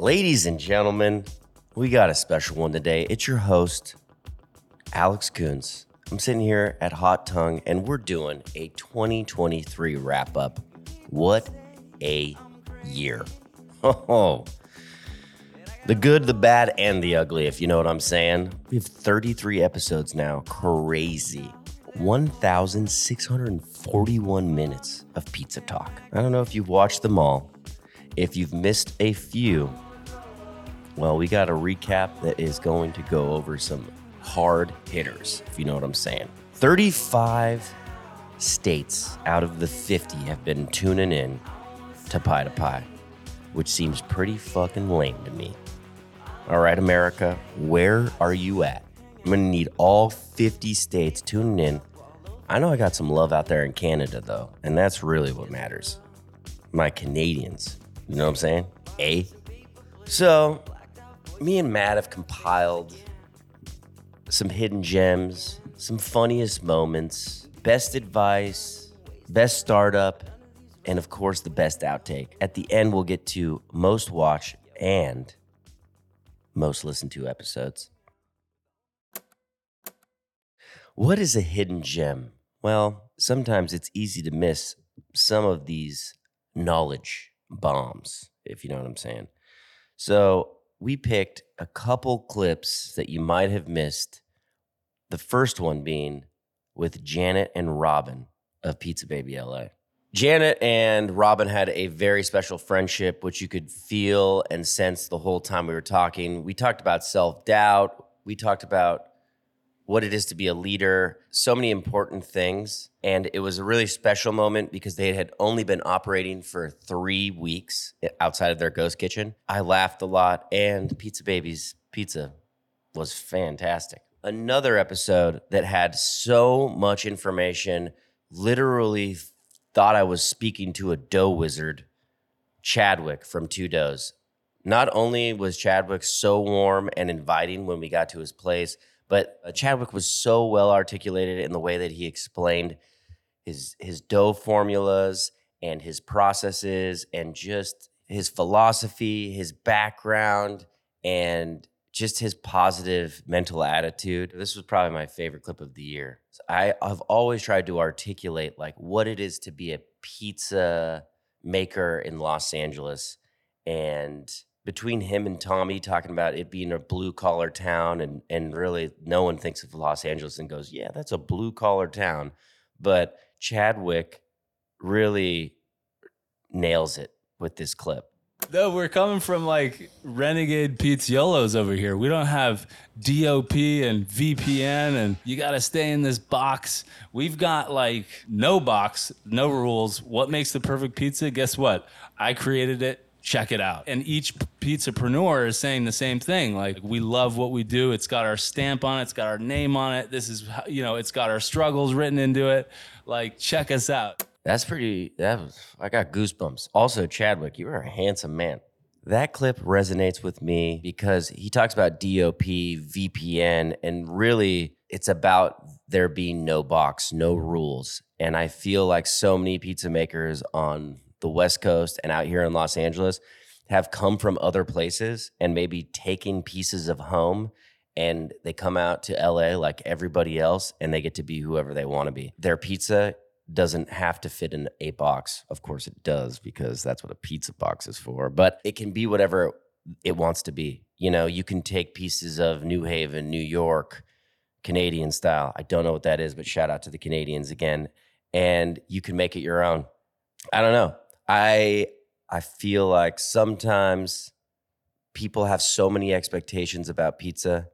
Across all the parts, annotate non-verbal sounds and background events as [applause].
Ladies and gentlemen, we got a special one today. It's your host, Alex Koons. I'm sitting here at Hot Tongue and we're doing a 2023 wrap up. What a year. [laughs] Oh, the good, the bad, and the ugly, if you know what I'm saying. We have 33 episodes now. Crazy. 1,641 minutes of pizza talk. I don't know if you've watched them all. If you've missed a few, well, we got a recap that is going to go over some hard hitters, if you know what I'm saying. 35 states out of the 50 have been tuning in to Pie to Pie, which seems pretty fucking lame to me. All right, America, where are you at? I'm gonna need all 50 states tuning in. I know I got some love out there in Canada, though, and that's really what matters. My Canadians, you know what I'm saying? A. So, me and Matt have compiled some hidden gems, some funniest moments, best advice, best startup, and of course, the best outtake. At the end, we'll get to most watch and most listened to episodes. What is a hidden gem? Well, sometimes it's easy to miss some of these knowledge bombs, if you know what I'm saying. So, we picked a couple clips that you might have missed. The first one being with Janet and Robin of Pizza Baby LA. Janet and Robin had a very special friendship, which you could feel and sense the whole time we were talking. We talked about self doubt. We talked about what it is to be a leader, so many important things. And it was a really special moment because they had only been operating for three weeks outside of their ghost kitchen. I laughed a lot, and Pizza Baby's pizza was fantastic. Another episode that had so much information, literally thought I was speaking to a dough wizard, Chadwick from Two Doughs. Not only was Chadwick so warm and inviting when we got to his place, but uh, Chadwick was so well articulated in the way that he explained his his dough formulas and his processes and just his philosophy, his background, and just his positive mental attitude. This was probably my favorite clip of the year. I, I've always tried to articulate like what it is to be a pizza maker in Los Angeles and between him and Tommy talking about it being a blue collar town and and really no one thinks of Los Angeles and goes, "Yeah, that's a blue collar town." But Chadwick really nails it with this clip. No, we're coming from like renegade pizzaiolos over here. We don't have DOP and VPN, and you got to stay in this box. We've got like no box, no rules. What makes the perfect pizza? Guess what? I created it check it out. And each pizzapreneur is saying the same thing. Like, we love what we do. It's got our stamp on it. It's got our name on it. This is, you know, it's got our struggles written into it. Like, check us out. That's pretty, that was, I got goosebumps. Also, Chadwick, you are a handsome man. That clip resonates with me because he talks about DOP, VPN, and really it's about there being no box, no rules. And I feel like so many pizza makers on the West Coast and out here in Los Angeles have come from other places and maybe taking pieces of home and they come out to LA like everybody else and they get to be whoever they want to be. Their pizza doesn't have to fit in a box. Of course it does because that's what a pizza box is for, but it can be whatever it wants to be. You know, you can take pieces of New Haven, New York, Canadian style. I don't know what that is, but shout out to the Canadians again. And you can make it your own. I don't know. I I feel like sometimes people have so many expectations about pizza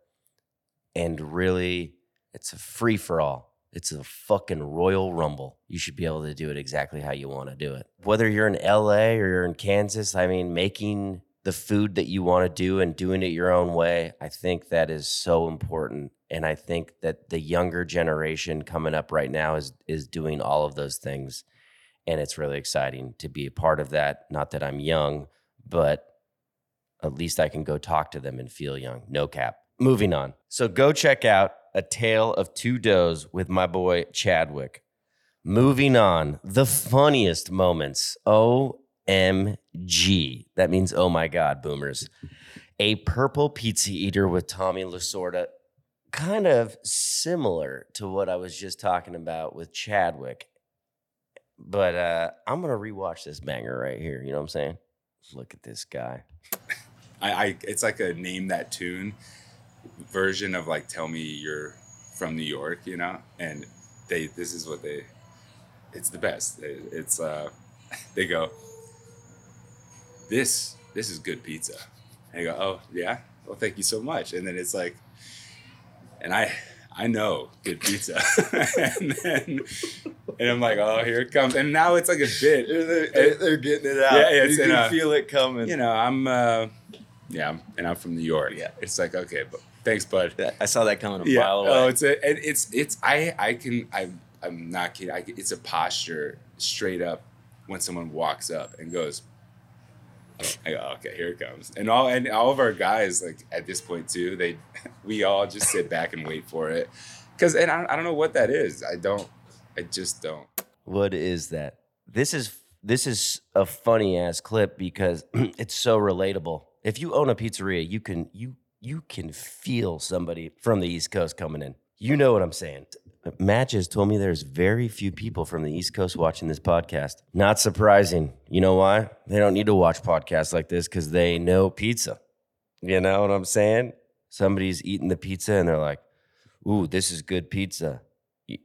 and really it's a free for all. It's a fucking royal rumble. You should be able to do it exactly how you want to do it. Whether you're in LA or you're in Kansas, I mean, making the food that you want to do and doing it your own way, I think that is so important. And I think that the younger generation coming up right now is is doing all of those things and it's really exciting to be a part of that. Not that I'm young, but at least I can go talk to them and feel young. No cap. Moving on. So go check out A Tale of Two Doughs with my boy Chadwick. Moving on. The funniest moments. OMG. That means, oh my God, boomers. A purple pizza eater with Tommy Lasorda. Kind of similar to what I was just talking about with Chadwick. But uh, I'm to rewatch this banger right here. You know what I'm saying? Look at this guy. I, I it's like a name that tune version of like tell me you're from New York, you know, and they this is what they it's the best. It, it's uh [laughs] they go this this is good pizza. And I go, "Oh, yeah. Well, thank you so much." And then it's like and I I know good pizza. [laughs] and then and I'm like, "Oh, here it comes." And now it's like a bit. They're, they're getting it out. Yeah, yeah, you can a- feel it coming. You know, I'm uh yeah, and I'm from New York. Yeah. It's like, okay, but thanks, bud. I saw that coming a yeah. mile away. Oh, it's a, and it's it's I I can I I'm not kidding. I, it's a posture straight up when someone walks up and goes. I go, okay, here it comes, and all and all of our guys like at this point too. They, [laughs] we all just sit back and wait for it, because and I, I don't know what that is. I don't, I just don't. What is that? This is this is a funny ass clip because [clears throat] it's so relatable. If you own a pizzeria, you can you you can feel somebody from the East Coast coming in. You know what I'm saying. Matches told me there's very few people from the East Coast watching this podcast. Not surprising. You know why? They don't need to watch podcasts like this because they know pizza. You know what I'm saying? Somebody's eating the pizza and they're like, "Ooh, this is good pizza,"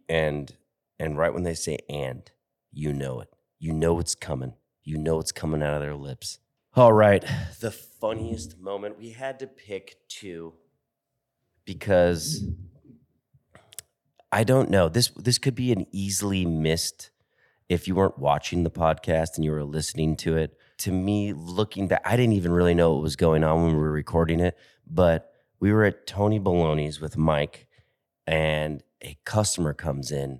and and right when they say "and," you know it. You know it's coming. You know it's coming out of their lips. All right, the funniest moment we had to pick two because I don't know. This this could be an easily missed if you weren't watching the podcast and you were listening to it. To me, looking back, I didn't even really know what was going on when we were recording it, but we were at Tony Baloney's with Mike, and a customer comes in,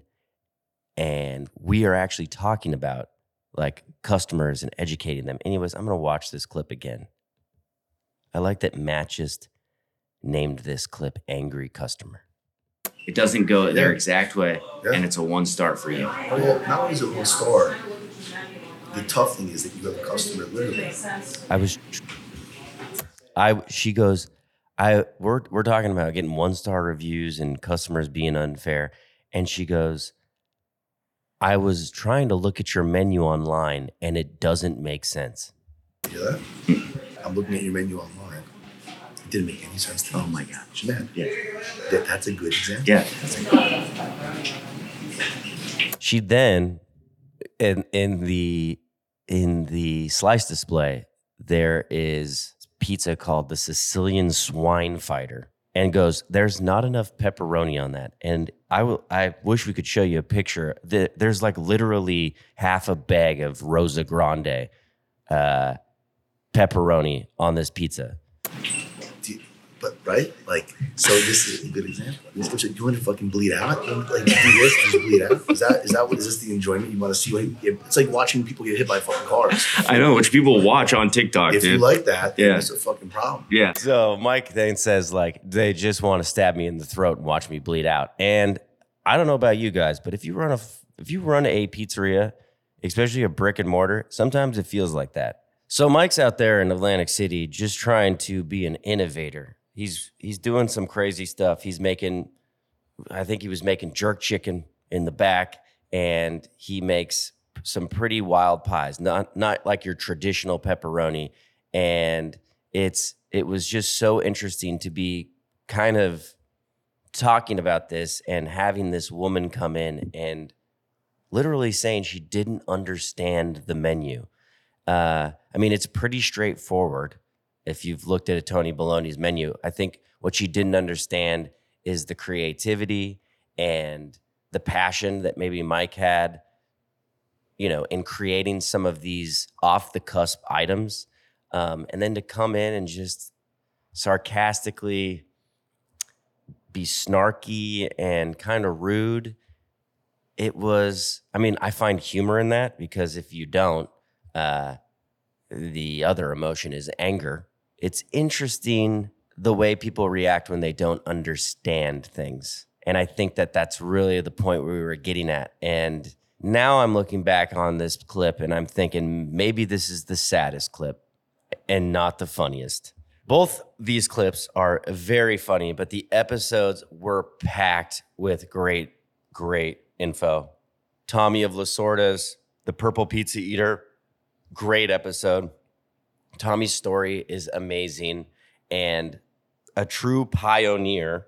and we are actually talking about like customers and educating them. Anyways, I'm gonna watch this clip again. I like that Matt just named this clip "Angry Customer." It doesn't go their exact way, Yeah. and it's a one star for you. Oh yeah, not only is it one star, the tough thing is that you have a customer literally. I was, I she goes, I we're we're talking about getting one star reviews and customers being unfair, and she goes, I was trying to look at your menu online and it doesn't make sense. You hear that? I'm looking at your menu online. It didn't make any sense to me. Oh my gosh. Man, Yeah. that, that's a good example. Yeah. She then in in the in the slice display there is pizza called the Sicilian Swine Fighter and goes there's not enough pepperoni on that and I will I wish we could show you a picture The- there's like literally half a bag of Rosa Grande uh, pepperoni on this pizza Do you- but right, like, so this is a good example. This is, you want to fucking bleed out? You want to, like do this and just bleed out? Is that is that what is this the enjoyment you want to see? Like, it's like watching people get hit by fucking cars. I know, which people watch on TikTok, If you like that, then Yeah. it's a fucking problem. yeah. So Mike then says like they just want to stab me in the throat and watch me bleed out. And I don't know about you guys, but if you run a if you run a pizzeria, especially a brick and mortar, sometimes it feels like that. So Mike's out there in Atlantic City just trying to be an innovator. He's he's doing some crazy stuff. He's making I think he was making jerk chicken in the back and he makes some pretty wild pies. Not not like your traditional pepperoni and it's it was just so interesting to be kind of talking about this and having this woman come in and literally saying she didn't understand the menu. Uh, I mean, it's pretty straightforward. If you've looked at a Tony Baloney's menu, I think what she didn't understand is the creativity and the passion that maybe Mike had, you know, in creating some of these off the cusp items. Um, and then to come in and just sarcastically be snarky and kind of rude. It was, I mean, I find humor in that because if you don't, uh, the other emotion is anger. It's interesting the way people react when they don't understand things. And I think that that's really the point we were getting at. And now I'm looking back on this clip and I'm thinking maybe this is the saddest clip and not the funniest. Both these clips are very funny, but the episodes were packed with great, great info. Tommy of Lasorda's, the Purple Pizza Eater, great episode. Tommy's story is amazing and a true pioneer.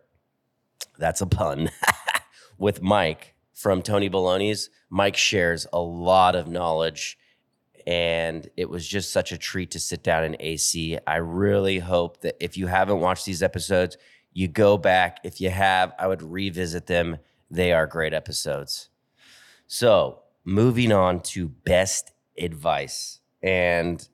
That's a pun [laughs] with Mike from Tony Baloney's. Mike shares a lot of knowledge, and it was just such a treat to sit down in AC. I really hope that if you haven't watched these episodes, you go back. If you have, I would revisit them. They are great episodes. So, moving on to best advice. And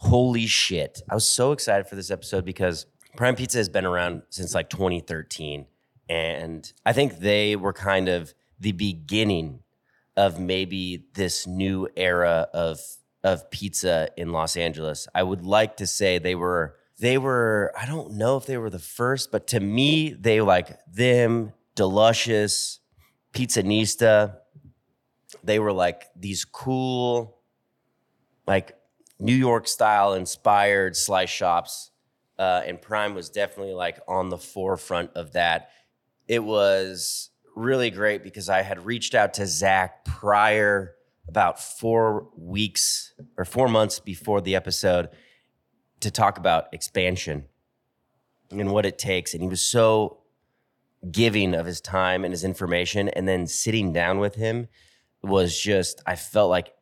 holy shit, I was so excited for this episode because Prime Pizza has been around since like 2013. And I think they were kind of the beginning of maybe this new era of of pizza in Los Angeles. I would like to say they were they were I don't know if they were the first, but to me they like them, Deluscious, Pizzanista. They were like these cool like New York style inspired slice shops. Uh, and Prime was definitely like on the forefront of that. It was really great because I had reached out to Zach prior about four weeks or four months before the episode to talk about expansion and what it takes. And he was so giving of his time and his information. And then sitting down with him was just, I felt like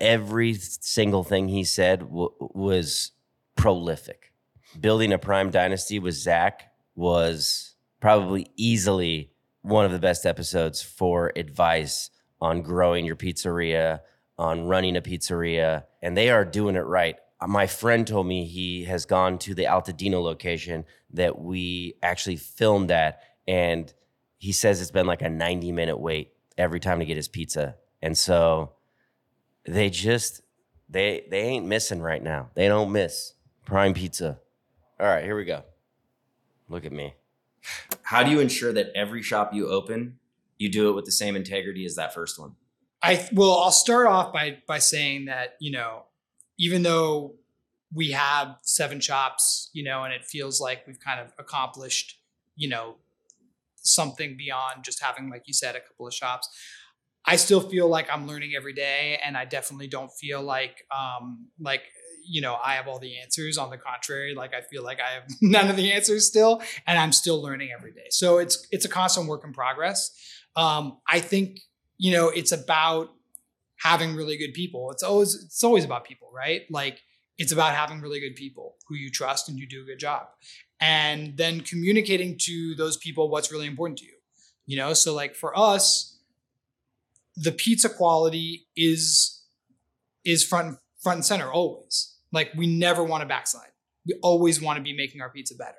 every single thing he said w- was prolific. Building a prime dynasty with Zach was probably easily one of the best episodes for advice on growing your pizzeria, on running a pizzeria, and they are doing it right. Uh, my friend told me he has gone to the Altadena location that we actually filmed at, and he says it's been like a 90 minute wait every time to get his pizza. And so they just they they ain't missing right now. They don't miss. Prime pizza. All right, here we go. Look at me. How do you ensure that every shop you open, you do it with the same integrity as that first one? I well, I'll start off by by saying that you know, even though we have seven shops, you know, and it feels like we've kind of accomplished, you know, something beyond just having, like you said, a couple of shops. I still feel like I'm learning every day, and I definitely don't feel like um, like you know I have all the answers. On the contrary, like I feel like I have [laughs] none of the answers still, and I'm still learning every day. So it's it's a constant work in progress. Um, I think you know it's about having really good people. It's always it's always about people, right? Like it's about having really good people who you trust and you do a good job, and then communicating to those people what's really important to you. You know, so like for us the pizza quality is is front front and center always. Like we never want to backslide. We always want to be making our pizza better.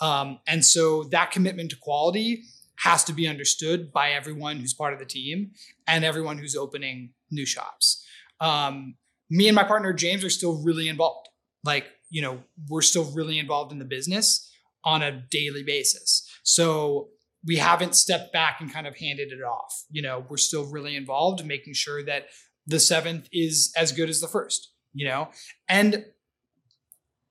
Um, and so that commitment to quality has to be understood by everyone who's part of the team and everyone who's opening new shops. Um, me and my partner James are still really involved. Like, you know, we're still really involved in the business on a daily basis. So we haven't stepped back and kind of handed it off. You know, we're still really involved, making sure that the seventh is as good as the first, you know? And,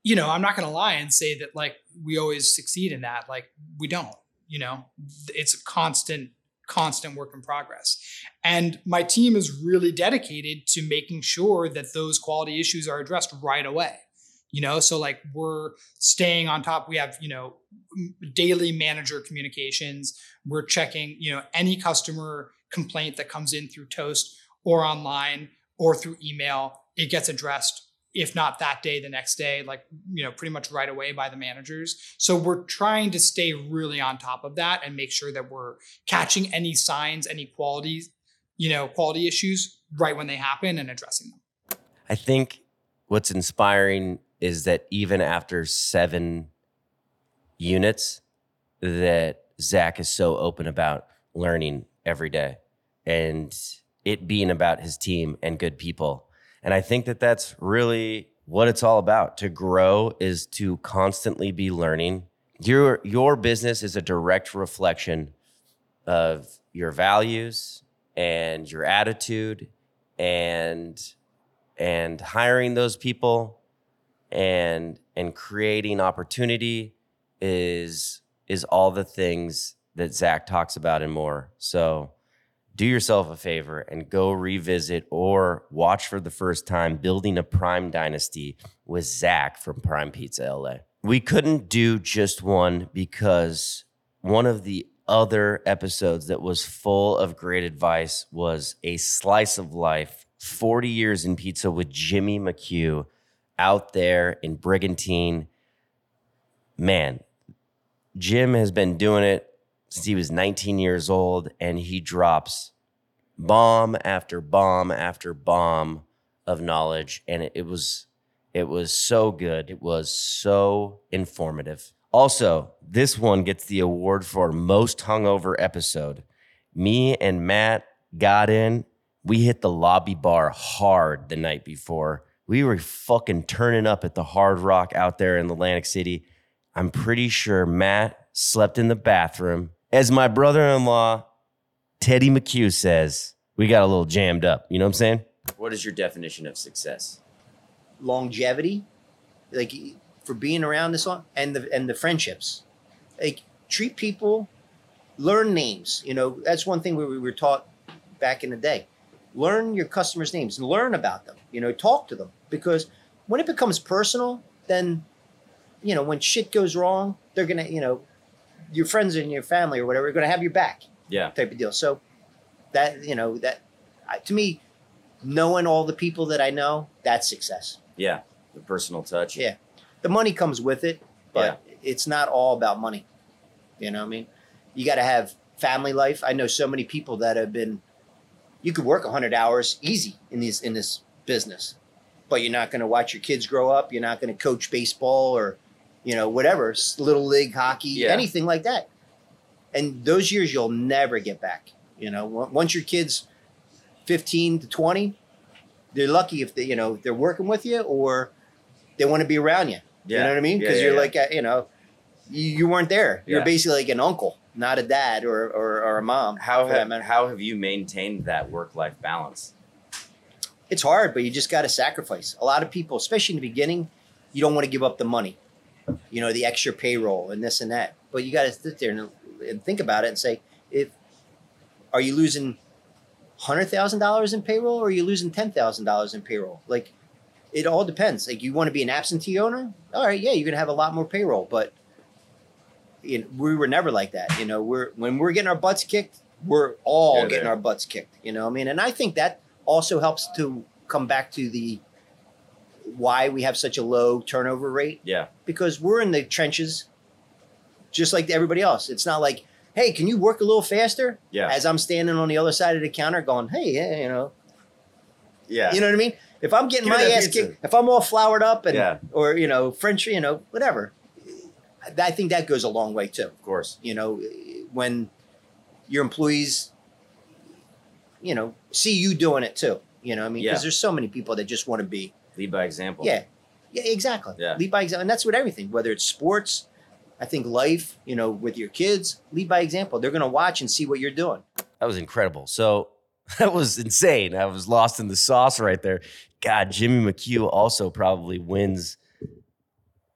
you know, I'm not going to lie and say that like we always succeed in that. Like we don't, you know, it's a constant, constant work in progress. And my team is really dedicated to making sure that those quality issues are addressed right away you know? So like we're staying on top. We have you know daily manager communications. We're checking you know any customer complaint that comes in through toast or online or through email it gets addressed. If not that day the next day like you know pretty much right away by the managers. So we're trying to stay really on top of that and make sure that we're catching any signs any qualities you know quality issues right when they happen and addressing them. I think what's inspiring is that even after seven units, that Zach is so open about learning every day and it being about his team and good people. And I think that that's really what it's all about. To grow is to constantly be learning. Your your business is a direct reflection of your values and your attitude and and hiring those people and and creating opportunity is is all the things that Zach talks about and more. So do yourself a favor and go revisit or watch for the first time Building a Prime Dynasty with Zach from Prime Pizza LA. We couldn't do just one because one of the other episodes that was full of great advice was a slice of life 40 years in pizza with Jimmy McHugh out there in Brigantine. Man, Jim has been doing it since he was 19 years old, and he drops bomb after bomb after bomb of knowledge, and it, it was it was so good. It was so informative. Also, this one gets the award for most hungover episode. Me and Matt got in. We hit the lobby bar hard the night before. We were fucking turning up at the Hard Rock out there in Atlantic City. I'm pretty sure Matt slept in the bathroom. As my brother in law, Teddy McHugh, says, we got a little jammed up. You know what I'm saying? What is your definition of success? longevity, like for being around this long, and the and the friendships. Like treat people, learn names. You know, that's one thing we were taught back in the day. Learn your customers' names, learn about them. You know, talk to them because when it becomes personal, then you know when shit goes wrong, they're gonna you know your friends and your family or whatever are gonna have your back Yeah. type of deal. So that you know that I- to me, knowing all the people that I know, that's success. Yeah. The personal touch. Yeah. The money comes with it, but it's not all about money. You know what I mean? You got to have family life. I know so many people that have been you could work 100 hours easy in these in this business. But you're not going to watch your kids grow up, you're not going to coach baseball or you know whatever, little league hockey, Yeah. anything like that. And those years you'll never get back. You know, once your kids 15 to 20, they're lucky if they, you know, they're working with you or they want to be around you. You know what I mean? Because yeah, you're yeah. like, uh, you know, you, you weren't there. You're basically like an uncle, not a dad or, or, or a mom. How have, how have you maintained that work life balance? it's hard, but you just got to sacrifice. A lot of people, especially in the beginning, you don't want to give up the money, you know, the extra payroll and this and that. But you got to sit there and, and think about it and say, if are you losing hundred thousand dollars in payroll or are you losing ten thousand dollars in payroll? Like, it all depends. Like, you want to be an absentee owner? All right, yeah, you're gonna have a lot more payroll, but you know, we were never like that. You know, we're when we're getting our butts kicked, we're all You're getting our butts kicked. You know, what I mean, and I think that also helps to come back to the why we have such a low turnover rate Yeah. because we're in the trenches just like everybody else. It's not like, hey, can you work a little faster? Yeah. As I'm standing on the other side of the counter going, hey, yeah, you know, Yeah. you know what I mean? If I'm getting Give my ass pizza. kicked, if I'm all flowered up and Yeah. or you know French, you know whatever, I think that goes a long way too. of course. You know, when your employees, you know, see you doing it too. You know, I mean, because Yeah. there's so many people that just want to be Lead by example. yeah, yeah, exactly. Yeah. Lead by example, and that's what everything. Whether it's sports, I think life. You know, with your kids, lead by example. They're gonna watch and see what you're doing. That was incredible. So [laughs] that was insane. I was lost in the sauce right there. God, Jimmy McHugh also probably wins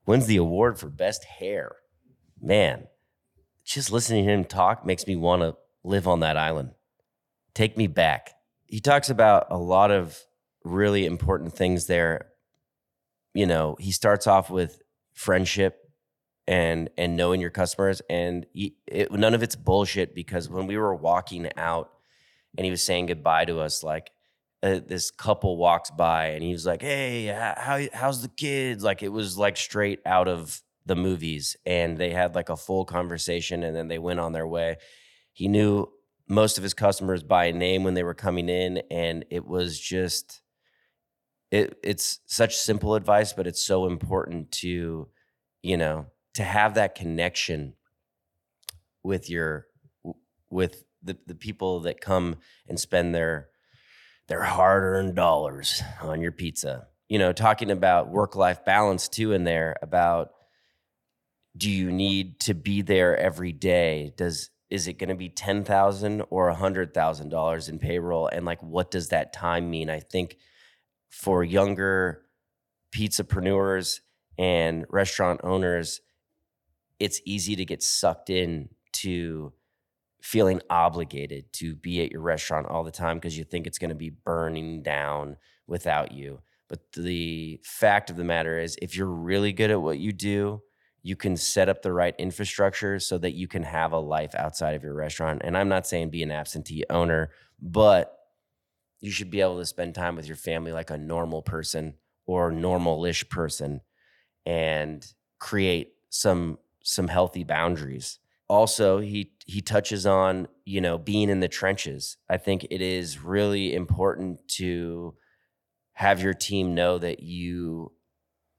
wins the award for best hair. Man, just listening to him talk makes me want to live on that island. Take me back. He talks about a lot of really important things there. You know, he starts off with friendship and and knowing your customers and he, it, none of it's bullshit because when we were walking out and he was saying goodbye to us like uh, this couple walks by and he was like hey how how's the kids? Like it was like straight out of the movies and they had like a full conversation and then they went on their way. He knew most of his customers by name when they were coming in and it was just it it's such simple advice but it's so important to you know to have that connection with your with the, the people that come and spend their their hard-earned dollars on your pizza you know talking about work-life balance too in there about do you need to be there every day does is it going to be ten thousand or a hundred thousand dollars in payroll? And like, what does that time mean? I think for younger pizzapreneurs and restaurant owners, it's easy to get sucked in to feeling obligated to be at your restaurant all the time because you think it's going to be burning down without you. But the fact of the matter is, if you're really good at what you do, you can set up the right infrastructure so that you can have a life outside of your restaurant. And I'm not saying be an absentee owner, but you should be able to spend time with your family like a normal person or normal-ish person and create some some healthy boundaries. Also, he he touches on, you know, being in the trenches. I think it is really important to have your team know that you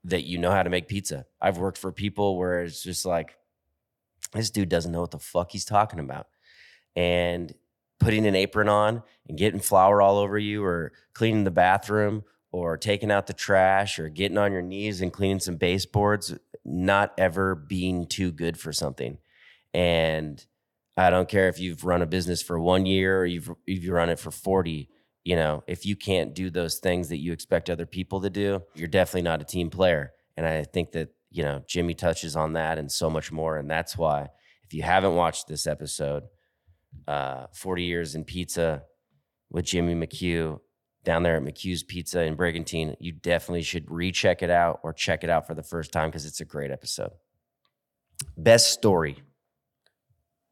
that you know how to make pizza. I've worked for people where it's just like this dude doesn't know what the fuck he's talking about. And putting an apron on and getting flour all over you or cleaning the bathroom or taking out the trash or getting on your knees and cleaning some baseboards, not ever being too good for something. And I don't care if you've run a business for one year or you've if you run it for 40, you know, if you can't do those things that you expect other people to do, you're definitely not a team player. And I think that, you know, Jimmy touches on that and so much more. And that's why if you haven't watched this episode, uh, 40 years in pizza with Jimmy McHugh down there at McHugh's Pizza in Brigantine, you definitely should recheck it out or check it out for the first time because it's a great episode. Best story.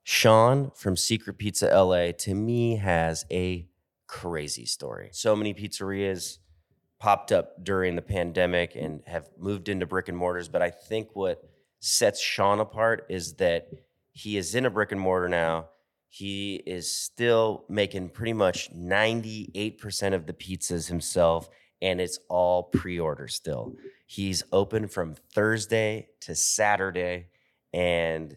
Sean from Secret Pizza LA to me has a crazy story. So many pizzerias popped up during the pandemic and have moved into brick and mortars, but I think what sets Sean apart is that he is in a brick and mortar now. He is still making pretty much 98% of the pizzas himself, and it's all pre order still. He's open from Thursday to Saturday, and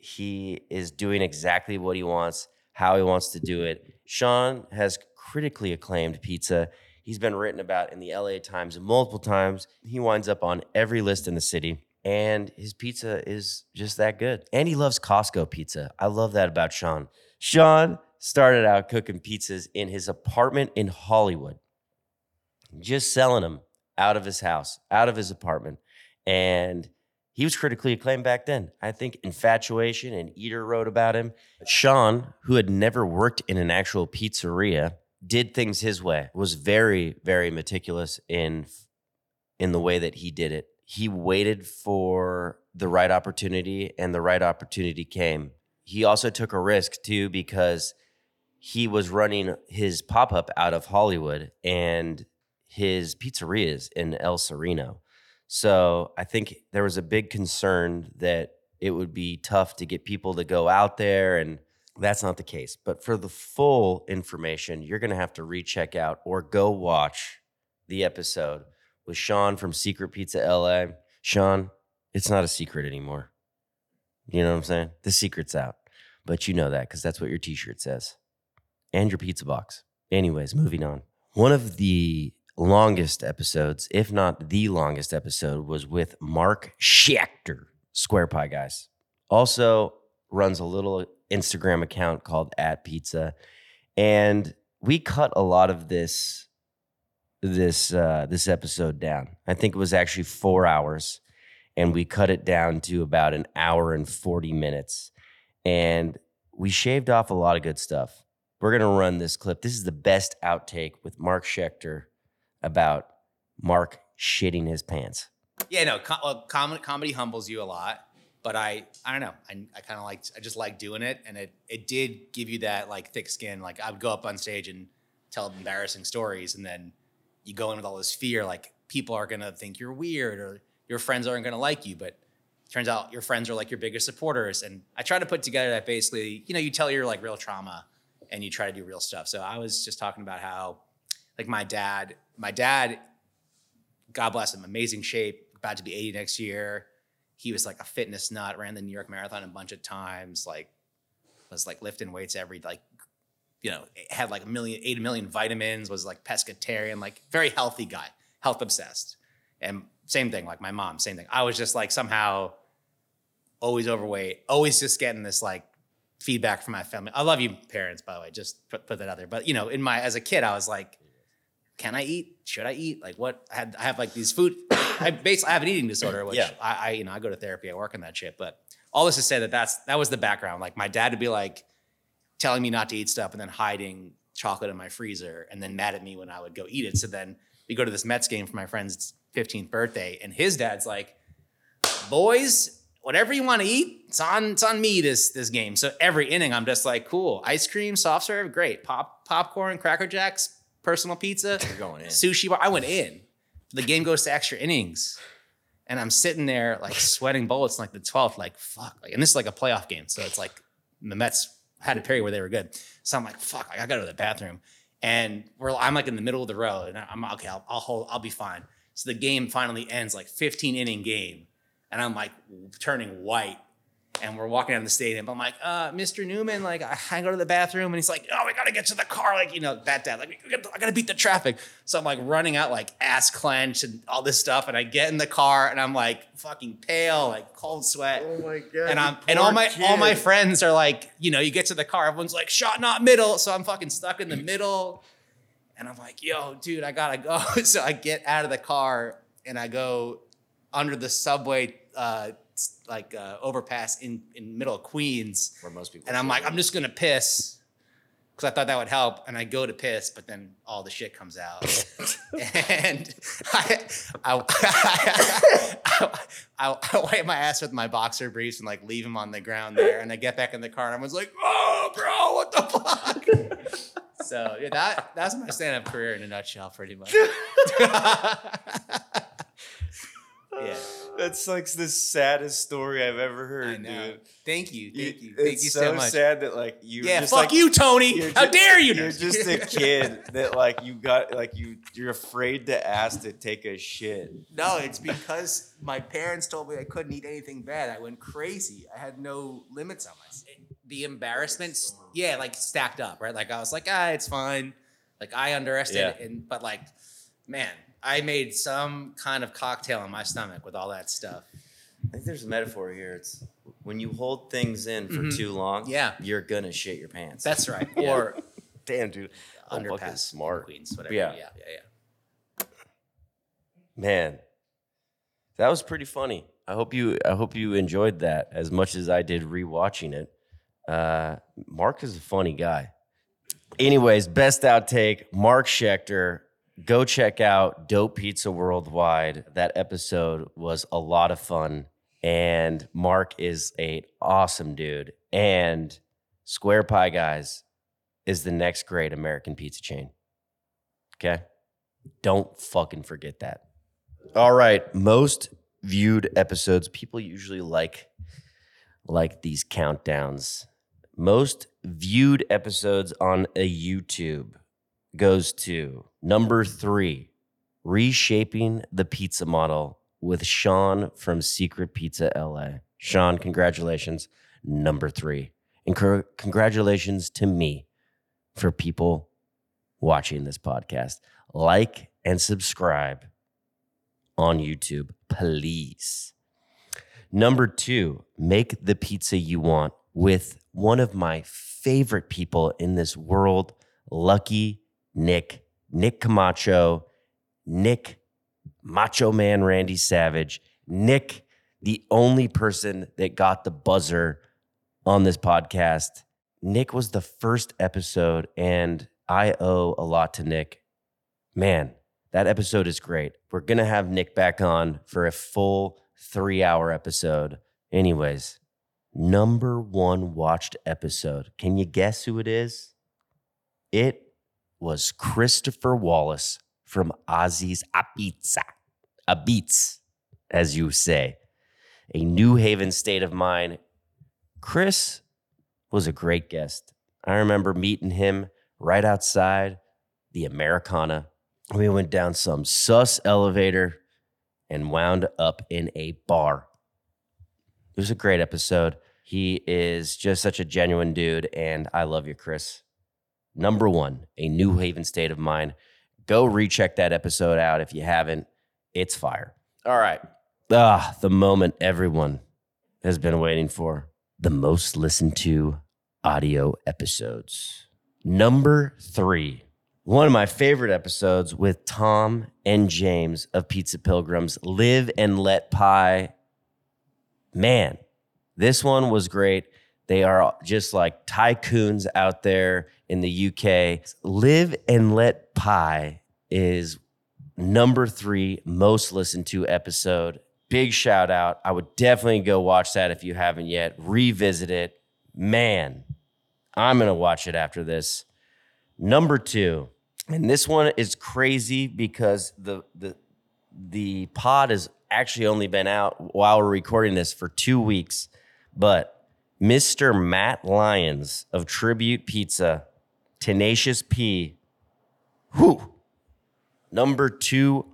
he is doing exactly what he wants, how he wants to do it. Sean has critically acclaimed pizza. He's been written about in the LA Times multiple times. He winds up on every list in the city and his pizza is just that good. And he loves Costco pizza. I love that about Sean. Sean started out cooking pizzas in his apartment in Hollywood, just selling them out of his house, out of his apartment. And he was critically acclaimed back then. I think Infatuation and Eater wrote about him. Sean, who had never worked in an actual pizzeria, did things his way, was very, very meticulous in in the way that he did it he waited for the right opportunity and the right opportunity came. He also took a risk too because he was running his pop up out of Hollywood and his pizzerias in El Sereno. So I think there was a big concern that it would be tough to get people to go out there and that's not the case. But for the full information, you're going to have to recheck out or go watch the episode with Sean from Secret Pizza LA. Sean, it's not a secret anymore. You know what I'm saying? The secret's out. But you know that because that's what your t shirt says and your pizza box. Anyways, moving on. One of the longest episodes, if not the longest episode, was with Mark Schechter, Square Pie Guys. Also runs a little Instagram account called at pizza. And we cut a lot of this this uh, this episode down. I think it was actually four hours, and we cut it down to about an hour and forty minutes, and we shaved off a lot of good stuff. We're gonna run this clip. This is the best outtake with Mark Schechter about Mark shitting his pants. Yeah, no, com- well, com- comedy humbles you a lot, but I, I don't know, I, I kind of like, I just like doing it, and it, it did give you that like thick skin. Like I would go up on stage and tell embarrassing stories, and then you go in with all this fear, like people are gonna think you're weird or your friends aren't gonna like you, but turns out your friends are like your biggest supporters. And I try to put together that basically, you know, you tell your like real trauma and you try to do real stuff. So I was just talking about how, like my dad, my dad, God bless him, amazing shape, about to be 80 next year. He was like a fitness nut, ran the New York Marathon a bunch of times, like was like lifting weights every like you know, had like a million, eight million vitamins, was like pescatarian, like very healthy guy, health obsessed. And same thing, like my mom, same thing. I was just like somehow always overweight, always just getting this like feedback from my family. I love you, parents, by the way. Just put, put that out there. But you know, in my as a kid, I was like, can I eat? Should I eat? Like what? I had I have like these food. [coughs] I basically I have an eating disorder, which Yeah. I, I you know I go to therapy. I work on that shit. But all this to say that that's that was the background. Like my dad would be like telling me not to eat stuff and then hiding chocolate in my freezer and then mad at me when I would go eat it. So then we go to this Mets game for my friend's 15th birthday, and his dad's like, boys, whatever you want to eat, it's on it's on me this this game. So every inning, I'm just like, cool, ice cream, soft serve, great, pop popcorn, cracker jacks, personal pizza, [laughs] You're going in. sushi bar. I went in. The game goes to extra innings. And I'm sitting there like [laughs] sweating bullets in like the 12th, like fuck. Like, and this is like a playoff game. So it's like the Mets had a period where they were good. So I'm like, fuck, I gotta go to the bathroom. And we're I'm like in the middle of the road. And I'm okay, I'll, I'll hold, I'll be fine. So the game finally ends, like 15 inning game. And I'm like turning white. And we're walking down the stadium. I'm like, uh, Mr. Newman, like I, I go to the bathroom, and he's like, oh, we gotta get to the car, like you know that dad, like gotta- I gotta beat the traffic. So I'm like running out, like ass clenched and all this stuff, and I get in the car, and I'm like fucking pale, like cold sweat, Oh my god. and I'm and all my all my friends are like, you know, you get to the car, everyone's like, shot not middle, so I'm fucking stuck in the middle, and I'm like, yo, dude, I gotta go. [laughs] so I get out of the car and I go under the subway, uh, like uh, overpass in in middle of Queens, Where most people. and I'm like, I'm just gonna piss. Because I thought that would help, and I go to piss, but then all the shit comes out, [laughs] and I, I, I, I, I wipe my ass with my boxer briefs and like leave him on the ground there, and I get back in the car, and I was like, "Oh, bro, what the fuck?" so yeah, that that's my stand-up career in a nutshell, pretty much. [laughs] yeah, That's like the saddest story I've ever heard, I know. dude. Thank you, You- thank you, thank it's you so, so much. sad that like you. yeah, just, fuck like, you, Tony. How ju- dare you? You're just a [laughs] kid that like you got like you you're afraid to ask to take a shit. No, it's because my parents told me I couldn't eat anything bad. I went crazy. I had no limits on myself. The embarrassments, yeah, like stacked up, right? Like I was like, ah, it's fine. Like I underestimated, Yeah. and but like, man, I made some kind of cocktail in my stomach with all that stuff. I think there's a metaphor here. It's when you hold things in for Mhm. too long. Yeah. You're gonna shit your pants. That's right. [laughs] Yeah. Or Damn, dude. I'm underpass, smart. Queens, whatever. Yeah. Yeah, yeah, yeah. Man, that was pretty funny. I hope you I hope you enjoyed that as much as I did rewatching it. Uh, Mark is a funny guy. Anyways, best outtake, Mark Schechter. Go check out Dope Pizza Worldwide. That episode was a lot of fun. And Mark is a awesome dude. And Square Pie Guys is the next great American pizza chain. Okay? Don't fucking forget that. All right, most viewed episodes. People usually like like these countdowns. Most viewed episodes on a YouTube goes to number 3, Reshaping the Pizza Model with Sean from Secret Pizza LA. Sean, congratulations, number 3. And cor- congratulations to me for people watching this podcast. Like and subscribe on YouTube, please. Number two, make the pizza you want with one of my favorite people in this world, Lucky Nick, Nick Camacho, Nick Macho Man Randy Savage, Nick, the only person that got the buzzer on this podcast. Nick was the first episode, and I owe a lot to Nick. Man, that episode is great. We're going to have Nick back on for a full three hour episode. Anyways, number one watched episode. Can you guess who it is? It was Christopher Wallace from Ozzy's Apizza. Abits, as you say. A New Haven state of mind. Chris was a great guest. I remember meeting him right outside the Americana. We went down some sus elevator and wound up in a bar. It was a great episode. He is just such a genuine dude, and I love you, Chris. Number one, a New Haven state of mind. Go recheck that episode out if you haven't. It's fire. All right. Ah, the moment everyone has been waiting for. The most listened to audio episodes. Number three, one of my favorite episodes with Tom and James of Pizza Pilgrims, Live and Let Pie. Man, this one was great. They are just like tycoons out there in the UK. Live and Let Pie is number three most listened to episode. Big shout out. I would definitely go watch that if you haven't yet. Revisit it. Man, I'm going to watch it after this. Number two, and this one is crazy because the, the, the pod has actually only been out while we're recording this for two weeks, but Mr. Matt Lyons of Tribute Pizza, Tenacious P, whew, number two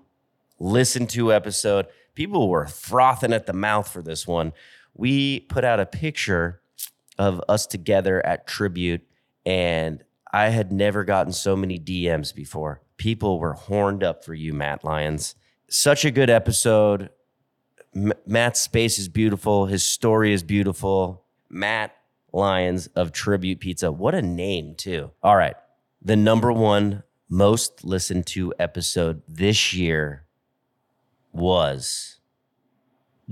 listen to episode. People were frothing at the mouth for this one. We put out a picture of us together at Tribute, and I had never gotten so many DMs before. People were horned up for you, Matt Lyons. Such a good episode. M- Matt's space is beautiful. His story is beautiful. Matt Lyons of Tribute Pizza. What a name, too. All right. The number one most listened to episode this year was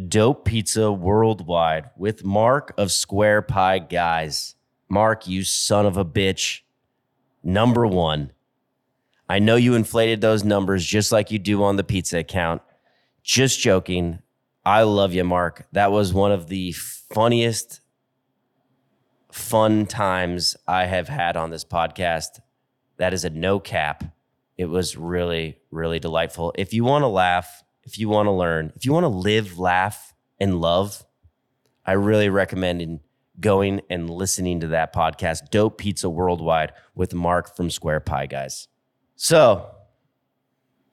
Dope Pizza Worldwide with Mark of Square Pie Guys. Mark, you son of a bitch. Number one. I know you inflated those numbers just like you do on the pizza account. Just joking. I love you, Mark. That was one of the funniest, fun times I have had on this podcast. That is a no cap. It was really, really delightful. If you want to laugh, if you want to learn, if you want to live, laugh, and love, I really recommend going and listening to that podcast, Dope Pizza Worldwide, with Mark from Square Pie Guys. So,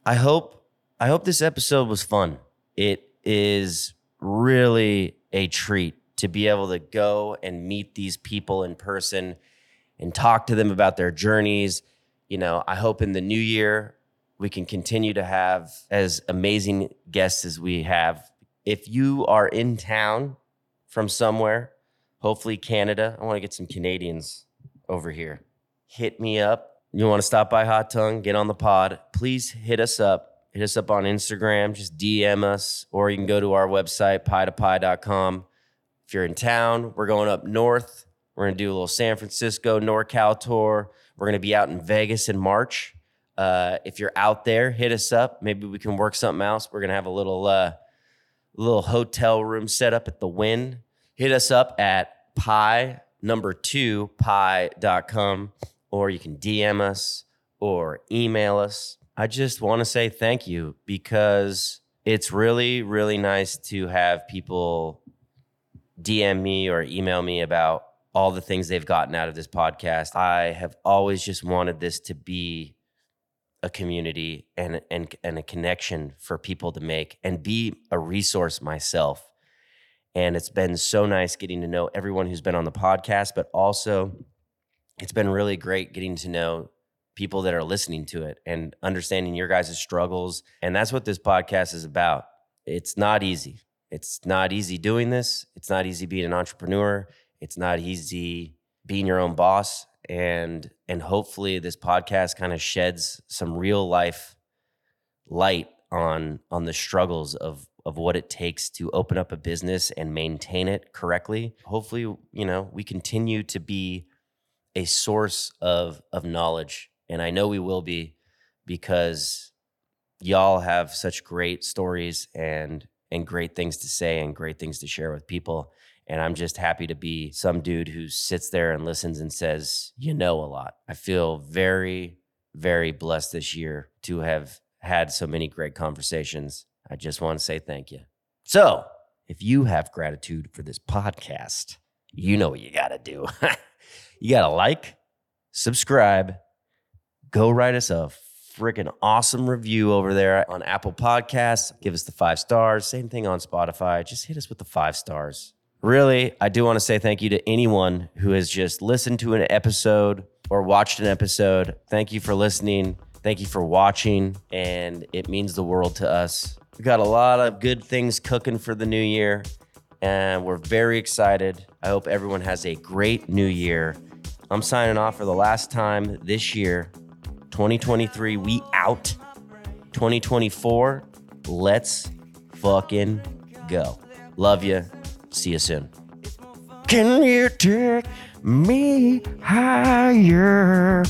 I hope I hope this episode was fun. It is really a treat to be able to go and meet these people in person and talk to them about their journeys. You know, I hope in the new year we can continue to have as amazing guests as we have. If you are in town from somewhere, hopefully Canada, I want to get some Canadians over here. Hit me up. You want to stop by Hot Tongue, get on the pod, please hit us up. Hit us up on Instagram, just DM us, or you can go to our website, pie2pie.com. If you're in town, we're going up north. We're going to do a little San Francisco, NorCal tour. We're going to be out in Vegas in March. Uh, if you're out there, hit us up. Maybe we can work something else. We're gonna have a little uh, little hotel room set up at the Wynn. Hit us up at pie number two pie.com or you can DM us or email us. I just want to say thank you because it's really, really nice to have people DM me or email me about all the things they've gotten out of this podcast. I have always just wanted this to be a community and and and a connection for people to make and be a resource myself. And it's been so nice getting to know everyone who's been on the podcast, but also it's been really great getting to know people that are listening to it and understanding your guys' struggles. And that's what this podcast is about. It's not easy. It's not easy doing this. It's not easy being an entrepreneur. It's not easy being your own boss and and hopefully this podcast kind of sheds some real life light on on the struggles of of what it takes to open up a business and maintain it correctly hopefully you know we continue to be a source of of knowledge and i know we will be because y'all have such great stories and and great things to say and great things to share with people and I'm just happy to be some dude who sits there and listens and says, you know, a lot. I feel very, very blessed this year to have had so many great conversations. I just want to say thank you. So, if you have gratitude for this podcast, you know what you got to do. [laughs] you got to like, subscribe, go write us a freaking awesome review over there on Apple Podcasts. Give us the five stars. Same thing on Spotify. Just hit us with the five stars really, I do want to say thank you to anyone who has just listened to an episode or watched an episode. Thank you for listening. Thank you for watching. And it means the world to us. We got a lot of good things cooking for the new year. and we're very excited. I hope everyone has a great new year. I'm signing off for the last time this year. 2023, we out. 2024, let's fucking go. Love you. See you soon. Can you take me higher?